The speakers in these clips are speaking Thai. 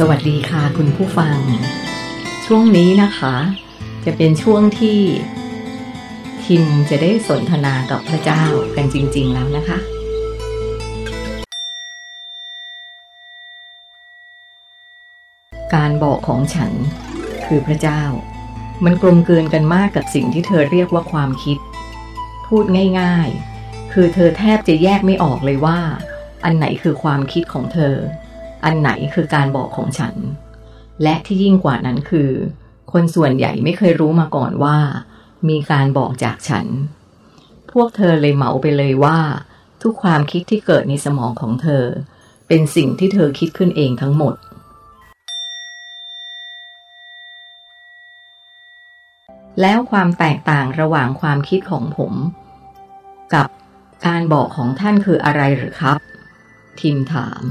สวัสดีค่ะคุณผู้ฟัง ช่วงนี้นะคะ จะเป็นช่วงที่ทิมจะได้สนทนากับพระเจ้ากันจริง ๆ แล้วนะคะ การบอกของฉันคือพระเจ้า มันกลมเกินกันมากกับสิ่งที่เธอเรียกว่าความคิด พูดง่าย ๆ คือเธอแทบจะแยกไม่ออกเลยว่า อันไหนคือความคิดของเธอ อันไหนคือการบอกของฉัน และที่ยิ่งกว่านั้นคือ คนส่วนใหญ่ไม่เคยรู้มาก่อนว่า มีการบอกจากฉัน พวกเธอเลยเหมาไปเลยว่า ทุกความคิดที่เกิดในสมองของเธอ เป็นสิ่งที่เธอคิดขึ้นเองทั้งหมด แล้วความแตกต่างระหว่างความคิดของผม กับการบอกของท่านคืออะไรหรือครับ ทิมถาม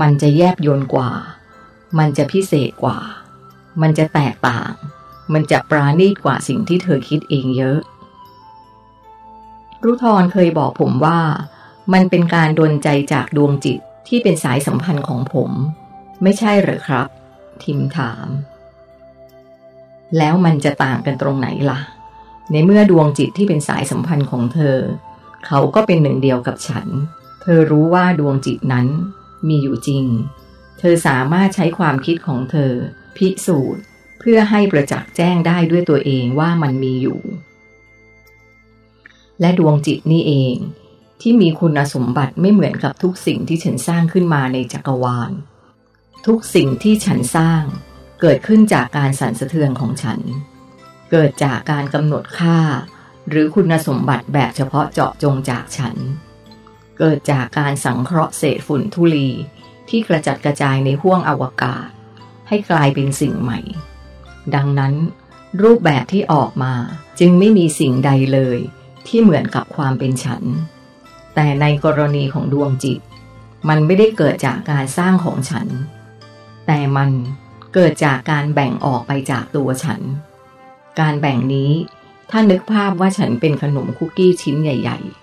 มันจะแยบยนกว่า มันจะพิเศษกว่า มันจะแตกต่าง มันจะปราณีตกว่าสิ่งที่เธอคิดเองเยอะ รุทรเคยบอกผมว่า มันเป็นการดนใจจากดวงจิตที่เป็นสายสัมพันธ์ของผม ไม่ใช่หรือครับ ทิมถาม แล้วมันจะต่างกันตรงไหนล่ะ ในเมื่อดวงจิตที่เป็นสายสัมพันธ์ของเธอ เขาก็เป็นหนึ่งเดียวกับฉัน เธอรู้ว่าดวงจิตนั้น มีอยู่จริง เธอสามารถใช้ความคิดของเธอ พิสูจน์เพื่อให้ประจักษ์แจ้งได้ด้วยตัวเองว่ามันมีอยู่ และดวงจิตนี่เองที่มีคุณสมบัติไม่เหมือนกับทุกสิ่งที่ฉันสร้างขึ้นมาในจักรวาล ทุกสิ่งที่ฉันสร้างเกิดขึ้นจากการสั่นสะเทือนของฉัน เกิดจากการกำหนดค่า หรือคุณสมบัติแบบเฉพาะเจาะจงจากฉัน เกิดจากการสังเคราะห์เศษฝุ่นทุลี ที่กระจัดกระจายในห้วงอวกาศ ให้กลายเป็นสิ่งใหม่ ดังนั้น รูปแบบที่ออกมาจึงไม่มีสิ่งใดเลยที่เหมือนกับความเป็นฉัน แต่ในกรณีของดวงจิต มันไม่ได้เกิดจากการสร้างของฉัน แต่มันเกิดจากการแบ่งออกไปจากตัวฉัน การแบ่งนี้ถ้านึกภาพว่าฉันเป็นขนมคุกกี้ชิ้นใหญ่ ๆ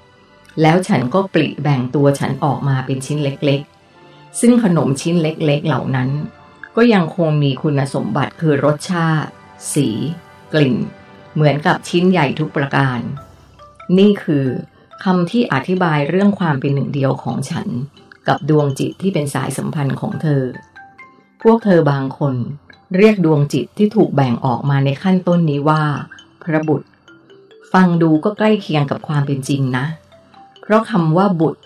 แล้วฉันก็ปลิแบ่งตัวฉันออกมาเป็นชิ้นเล็กๆ ซึ่งขนมชิ้นเล็กๆเหล่านั้น ก็ยังคงมีคุณสมบัติคือรสชาติ สี กลิ่น เหมือนกับชิ้นใหญ่ทุกประการ นี่คือคำที่อธิบายเรื่องความเป็นหนึ่งเดียวของฉัน กับดวงจิตที่เป็นสายสัมพันธ์ของเธอ พวกเธอบางคน เรียกดวงจิตที่ถูกแบ่งออกมาในขั้นต้นนี้ว่า พระบุตร ฟังดูก็ใกล้เคียงกับความเป็นจริงนะ ราะคำว่าบุตร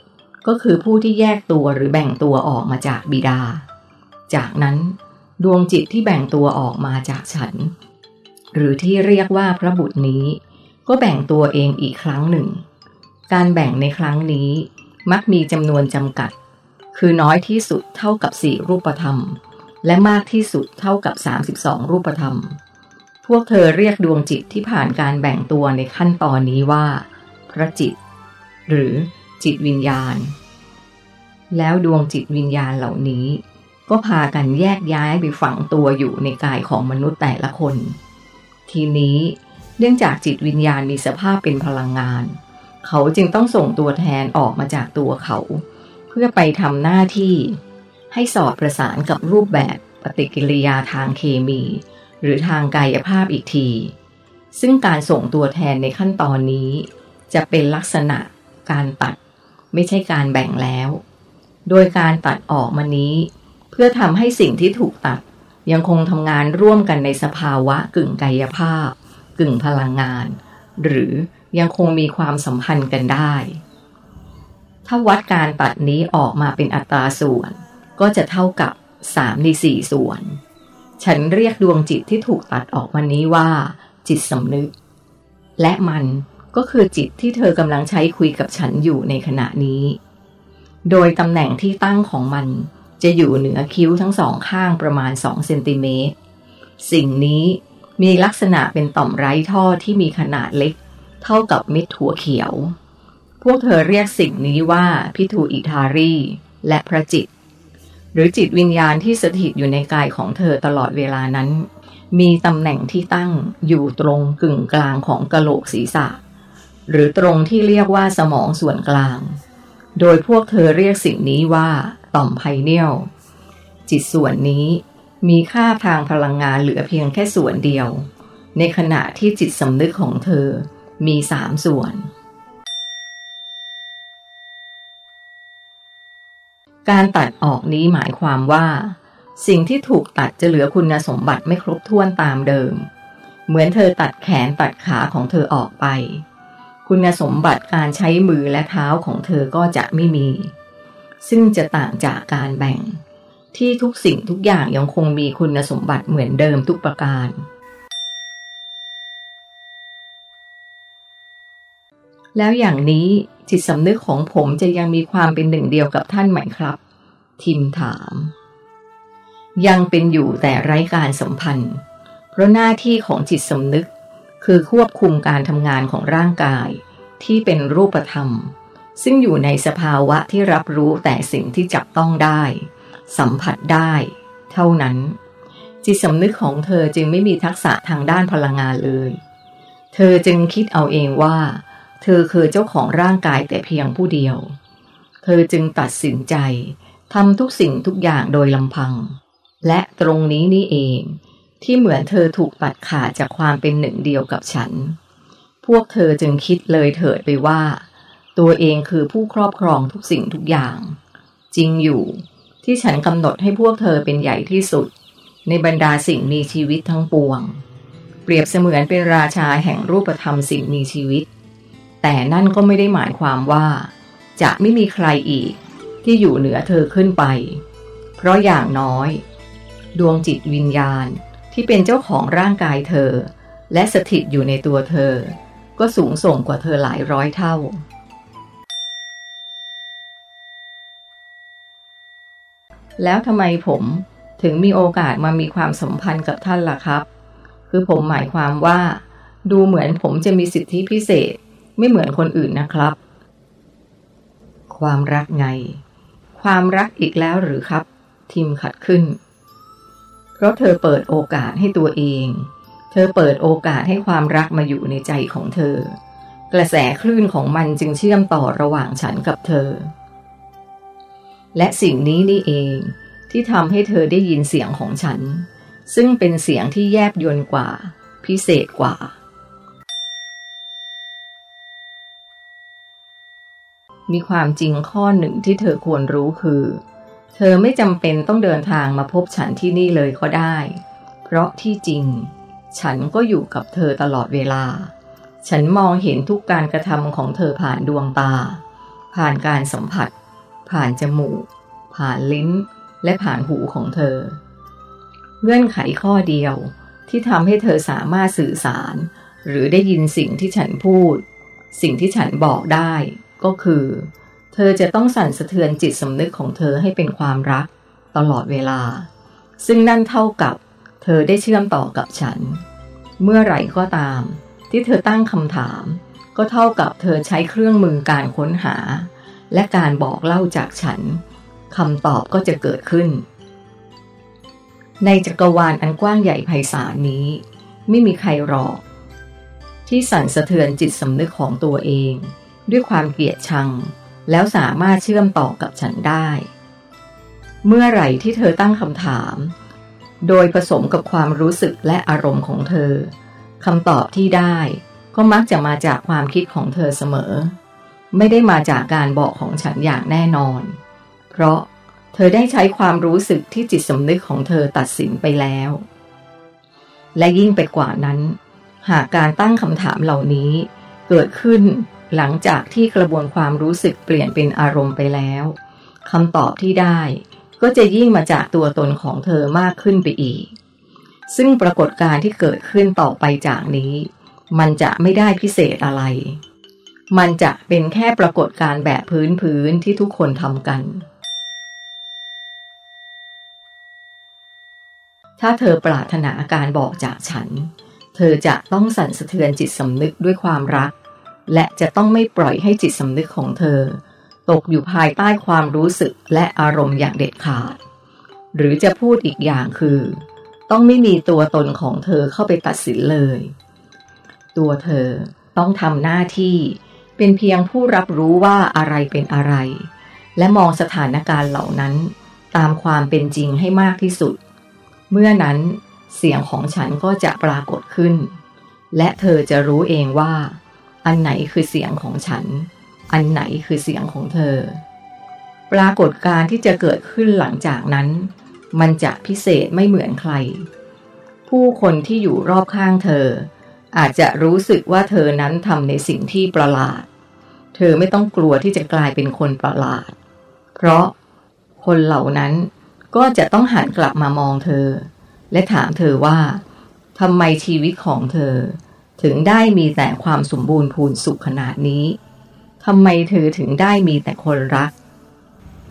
ก็คือผู้ที่แยกตัวหรือแบ่งตัวออกมาจากบิดา จากนั้นดวงจิตที่แบ่งตัวออกมาจากฉัน หรือที่เรียกว่าพระบุตรนี้ ก็แบ่งตัวเองอีกครั้งหนึ่ง การแบ่งในครั้งนี้มักมีจำนวนจำกัด คือน้อยที่สุดเท่ากับสี่รูปธรรม และมากที่สุดเท่ากับ 32 รูปธรรม พวกเธอเรียกดวงจิตที่ผ่านการแบ่งตัวในขั้นตอนนี้ว่า พระจิต หรือจิตวิญญาณ แล้วดวงจิตวิญญาณเหล่านี้ ก็พากันแยกย้ายไปฝังตัวอยู่ในกายของมนุษย์แต่ละคน ทีนี้เนื่องจากจิตวิญญาณมีสภาพเป็นพลังงาน เขาจึงต้องส่งตัวแทนออกมาจากตัวเขา เพื่อไปทำหน้าที่ให้สอดประสานกับรูปแบบปฏิกิริยาทางเคมี หรือทางกายภาพอีกที ซึ่งการส่งตัวแทนในขั้นตอนนี้ จะเป็นลักษณะ การตัด ไม่ใช่การแบ่งแล้ว โดยการตัดออกมานี้ เพื่อทำให้สิ่งที่ถูกตัด ยังคงทำงานร่วมกันในสภาวะกึ่งกายภาพ กึ่งพลังงาน หรือยังคงมีความสัมพันธ์กันได้ ถ้าวัดการตัดนี้ออกมาเป็นอัตราส่วน ก็จะเท่ากับ3ใน4ส่วน ฉันเรียกดวงจิตที่ถูกตัดออกมานี้ว่า จิตสำนึก และมัน ก็คือจิตที่เธอกำลังใช้คุยกับฉันอยู่ในขณะนี้ โดยตำแหน่งที่ตั้งของมัน จะอยู่เหนือคิ้วทั้งสองข้างประมาณ2เซนติเมตร สิ่งนี้มีลักษณะเป็นต่อมไร้ท่อที่มีขนาดเล็ก เท่ากับเม็ดถั่วเขียว พวกเธอเรียกสิ่งนี้ว่าพิทูอิทารีและพระจิต หรือจิตวิญญาณที่สถิตอยู่ในกายของเธอตลอดเวลานั้น มีตำแหน่งที่ตั้งอยู่ตรงกึ่งกลางของกะโหลกศีรษะ หรือตรงที่เรียกว่าสมองส่วนกลาง โดยพวกเธอเรียกสิ่งนี้ว่า ต่อมไพเนียล จิตส่วนนี้มีค่าทางพลังงานเหลือเพียงแค่ส่วนเดียว ในขณะที่จิตสำนึกของเธอมีสามส่วน การตัดออกนี้หมายความว่า สิ่งที่ถูกตัดจะเหลือคุณสมบัติไม่ครบถ้วนตามเดิม เหมือนเธอตัดแขนตัดขาของเธอออกไป คุณสมบัติการใช้มือและเท้าของเธอก็จะไม่มี ซึ่งจะต่างจากการแบ่ง ที่ทุกสิ่งทุกอย่างยังคงมีคุณสมบัติเหมือนเดิมทุกประการ แล้วอย่างนี้จิตสำนึกของผมจะยังมีความเป็นหนึ่งเดียวกับท่านไหมครับ ทิมถาม ยังเป็นอยู่แต่ไร้การสัมพันธ์ เพราะหน้าที่ของจิตสำนึก คือควบคุมการทำงานของร่างกาย ที่เป็นรูปธรรม ซึ่งอยู่ในสภาวะที่รับรู้แต่สิ่งที่จับต้องได้ สัมผัสได้ เท่านั้น จิตสำนึกของเธอจึงไม่มีทักษะทางด้านพลังงานเลย เธอจึงคิดเอาเองว่า เธอคือเจ้าของร่างกายแต่เพียงผู้เดียว เธอจึงตัดสินใจทำทุกสิ่งทุกอย่างโดยลำพัง และตรงนี้นี่เอง ที่เหมือนเธอถูกตัดขาดจากความเป็นหนึ่งเดียวกับฉัน พวกเธอจึงคิดเลยเถิดไปว่า ตัวเองคือผู้ครอบครองทุกสิ่งทุกอย่าง จริงอยู่ที่ฉันกำหนดให้พวกเธอเป็นใหญ่ที่สุด ในบรรดาสิ่งมีชีวิตทั้งปวง เปรียบเสมือนเป็นราชาแห่งรูปธรรมสิ่งมีชีวิต แต่นั่นก็ไม่ได้หมายความว่า จะไม่มีใครอีกที่อยู่เหนือเธอขึ้นไป เพราะอย่างน้อย ดวงจิตวิญญาณ ที่เป็นเจ้าของร่างกายเธอ และสถิตอยู่ในตัวเธอ ก็สูงส่งกว่าเธอหลายร้อยเท่า แล้วทำไมผมถึงมีโอกาสมามีความสัมพันธ์กับท่านล่ะครับ คือผมหมายความว่า ดูเหมือนผมจะมีสิทธิพิเศษไม่เหมือนคนอื่นนะครับ ความรักไง ความรักอีกแล้วหรือครับทิมขัดขึ้น เพราะเธอเปิดโอกาสให้ตัวเอง เธอเปิดโอกาสให้ความรักมาอยู่ในใจของเธอ กระแสคลื่นของมันจึงเชื่อมต่อระหว่างฉันกับเธอ และสิ่งนี้นี่เองที่ทำให้เธอได้ยินเสียงของฉัน ซึ่งเป็นเสียงที่แยบยนกว่า พิเศษกว่า มีความจริงข้อหนึ่งที่เธอควรรู้คือ เธอไม่จำเป็นต้องเดินทางมาพบฉันที่นี่เลยก็ได้ เพราะที่จริง ฉันก็อยู่กับเธอตลอดเวลา ฉันมองเห็นทุกการกระทำของเธอผ่านดวงตา ผ่านการสัมผัส ผ่านจมูก ผ่านลิ้น และผ่านหูของเธอ เงื่อนไขข้อเดียวที่ทำให้เธอสามารถสื่อสาร หรือได้ยินสิ่งที่ฉันพูด สิ่งที่ฉันบอกได้ก็คือ เธอจะต้องสั่นสะเทือนจิตสำนึกของเธอให้เป็นความรัก ตลอดเวลา ซึ่งนั่นเท่ากับ เธอได้เชื่อมต่อกับฉัน เมื่อไหร่ก็ตาม ที่เธอตั้งคำถาม ก็เท่ากับเธอใช้เครื่องมือการค้นหา และการบอกเล่าจากฉันคำตอบก็จะเกิดขึ้น ในจักรวาลอันกว้างใหญ่ไพศาลนี้ ไม่มีใครหรอก ที่สั่นสะเทือนจิตสำนึกของตัวเอง ด้วยความเกลียดชัง แล้วสามารถเชื่อมต่อกับฉันได้ เมื่อไหร่ที่เธอตั้งคำถาม โดยผสมกับความรู้สึกและอารมณ์ของเธอคำตอบที่ได้ก็มักจะมาจากความคิดของเธอเสมอ ไม่ได้มาจากการบอกของฉันอย่างแน่นอน เพราะเธอได้ใช้ความรู้สึกที่จิตสำนึกของเธอตัดสินไปแล้ว และยิ่งไปกว่านั้น หากการตั้งคำถามเหล่านี้เกิดขึ้น หลังจากที่กระบวนความรู้สึกเปลี่ยนเป็นอารมณ์ไปแล้วคำตอบที่ได้ ก็จะยิ่งมาจากตัวตนของเธอมากขึ้นไปอีก ซึ่งปรากฏการที่เกิดขึ้นต่อไปจากนี้ มันจะไม่ได้พิเศษอะไร มันจะเป็นแค่ปรากฏการแบบพื้นพื้นที่ทุกคนทำกัน ถ้าเธอปรารถนาการบอกจากฉัน เธอจะต้องสั่นสะเทือนจิตสำนึกด้วยความรัก และจะต้องไม่ปล่อยให้จิตสำนึกของเธอ ตกอยู่ภายใต้ความรู้สึกและอารมณ์อย่างเด็ดขาด หรือจะพูดอีกอย่างคือ ต้องไม่มีตัวตนของเธอเข้าไปตัดสินเลย ตัวเธอต้องทำหน้าที่ เป็นเพียงผู้รับรู้ว่าอะไรเป็นอะไร และมองสถานการณ์เหล่านั้นตามความเป็นจริงให้มากที่สุด เมื่อนั้นเสียงของฉันก็จะปรากฏขึ้น และเธอจะรู้เองว่า อันไหนคือเสียงของฉัน อันไหนคือเสียงของเธอ ปรากฏการที่จะเกิดขึ้นหลังจากนั้น มันจะพิเศษไม่เหมือนใคร ผู้คนที่อยู่รอบข้างเธอ อาจจะรู้สึกว่าเธอนั้นทำในสิ่งที่ประหลาด เธอไม่ต้องกลัวที่จะกลายเป็นคนประหลาด เพราะคนเหล่านั้นก็จะต้องหันกลับมามองเธอ และถามเธอว่าทำไมชีวิตของเธอ ถึงได้มีแต่ความสมบูรณ์พูนสุขขนาดนี้ทำไมเธอถึงได้มีแต่คนรัก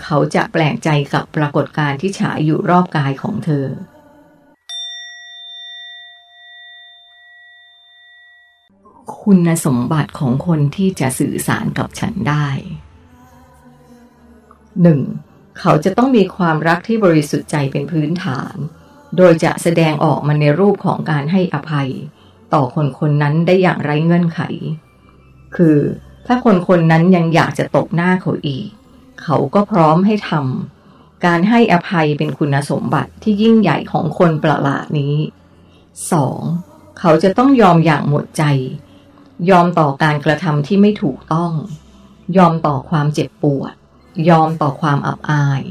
เขาจะแปลกใจกับปรากฏการณ์ที่ฉายอยู่รอบกายของเธอ คุณสมบัติของคนที่จะสื่อสารกับฉันได้ 1. เขาจะต้องมีความรักที่บริสุทธิ์ใจเป็นพื้นฐาน โดยจะแสดงออกมาในรูปของการให้อภัย ต่อคนคนนั้นได้อย่างไร้เงื่อนไข คือถ้าคนคนนั้นยังอยากจะตบหน้าเขาอีก เขาก็พร้อมให้ทำการให้อภัยเป็นคุณสมบัติที่ยิ่งใหญ่ของคนประหลาดนี้ 2. เขาจะต้องยอมอย่างหมดใจ ยอมต่อการกระทำที่ไม่ถูกต้อง ยอมต่อความเจ็บปวด ยอมต่อความอับอาย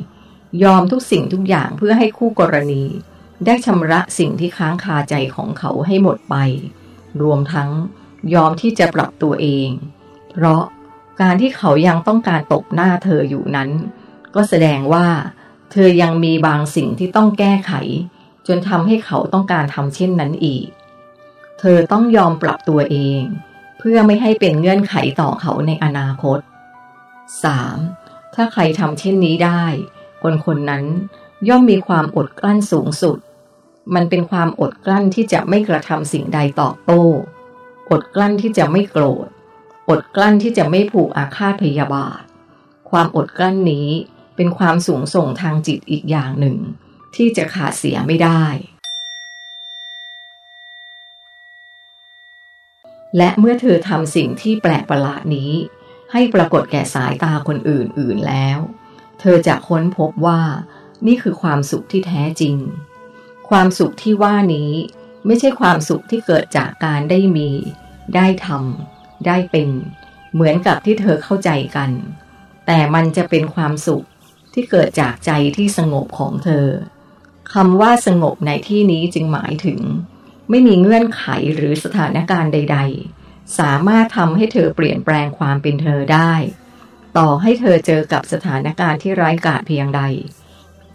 ยอมทุกสิ่งทุกอย่างเพื่อให้คู่กรณี ได้ชำระสิ่งที่ค้างคาใจของเขาให้หมดไป รวมทั้งยอมที่จะปรับตัวเอง เพราะการที่เขายังต้องการตบหน้าเธออยู่นั้น ก็แสดงว่า เธอยังมีบางสิ่งที่ต้องแก้ไข จนทำให้เขาต้องการทำเช่นนั้นอีก เธอต้องยอมปรับตัวเอง เพื่อไม่ให้เป็นเงื่อนไขต่อเขาในอนาคต 3. ถ้าใครทำเช่นนี้ได้ คนคนนั้นย่อมมีความอดกลั้นสูงสุด มันเป็นความอดกลั้นที่จะไม่กระทำสิ่งใดตอบโต้ อดกลั้นที่จะไม่โกรธ อดกลั้นที่จะไม่ผูกอาฆาตพยาบาท ความอดกลั้นนี้เป็นความสูงส่งทางจิตอีกอย่างหนึ่ง ที่จะขาดเสียไม่ได้ และเมื่อเธอทำสิ่งที่แปลกประหลาดนี้ ให้ปรากฏแก่สายตาคนอื่นๆแล้ว เธอจะค้นพบว่านี่คือความสุขที่แท้จริง ความสุขที่ว่านี้ไม่ใช่ความสุขที่เกิดจากการได้มี ได้ทำได้เป็น เหมือนกับที่เธอเข้าใจกัน แต่มันจะเป็นความสุขที่เกิดจากใจที่สงบของเธอคำว่าสงบในที่นี้จึงหมายถึง ไม่มีเงื่อนไขหรือสถานการณ์ใด ๆ สามารถทำให้เธอเปลี่ยนแปลงความเป็นเธอได้ ต่อให้เธอเจอกับสถานการณ์ที่ร้ายกาจเพียงใด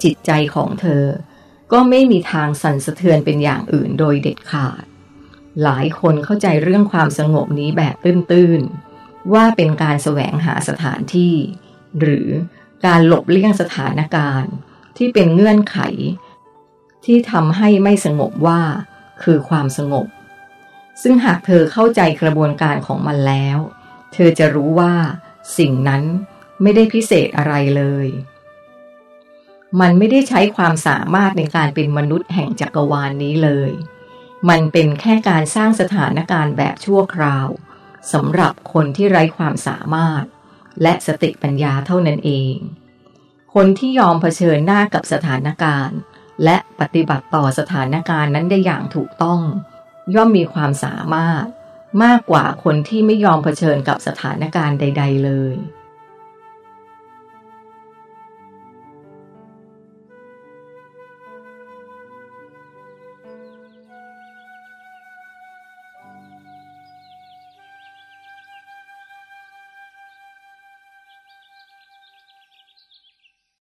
จิตใจของเธอ ก็ไม่มีทางสั่นสะเทือนเป็นอย่างอื่นโดยเด็ดขาด หลายคนเข้าใจเรื่องความสงบนี้แบบตื้นๆ ว่าเป็นการแสวงหาสถานที่ หรือการหลบเลี่ยงสถานการณ์ ที่เป็นเงื่อนไข ที่ทำให้ไม่สงบว่า คือความสงบ ซึ่งหากเธอเข้าใจกระบวนการของมันแล้ว เธอจะรู้ว่า สิ่งนั้นไม่ได้พิเศษอะไรเลย มันไม่ได้ใช้ความสามารถในการเป็นมนุษย์แห่งจักรวาลนนี้เลย มันเป็นแค่การสร้างสถานการณ์แบบชั่วคราวสำหรับคนที่ไร้ความสามารถ และสติปัญญาเท่านั้นเอง คนที่ยอมเผชิญหน้ากับสถานการณ์ และปฏิบัติต่อสถานการณ์นั้นได้อย่างถูกต้อง ย่อมมีความสามารถ มากกว่าคนที่ไม่ยอมเผชิญกับสถานการณ์ใด ๆ เลย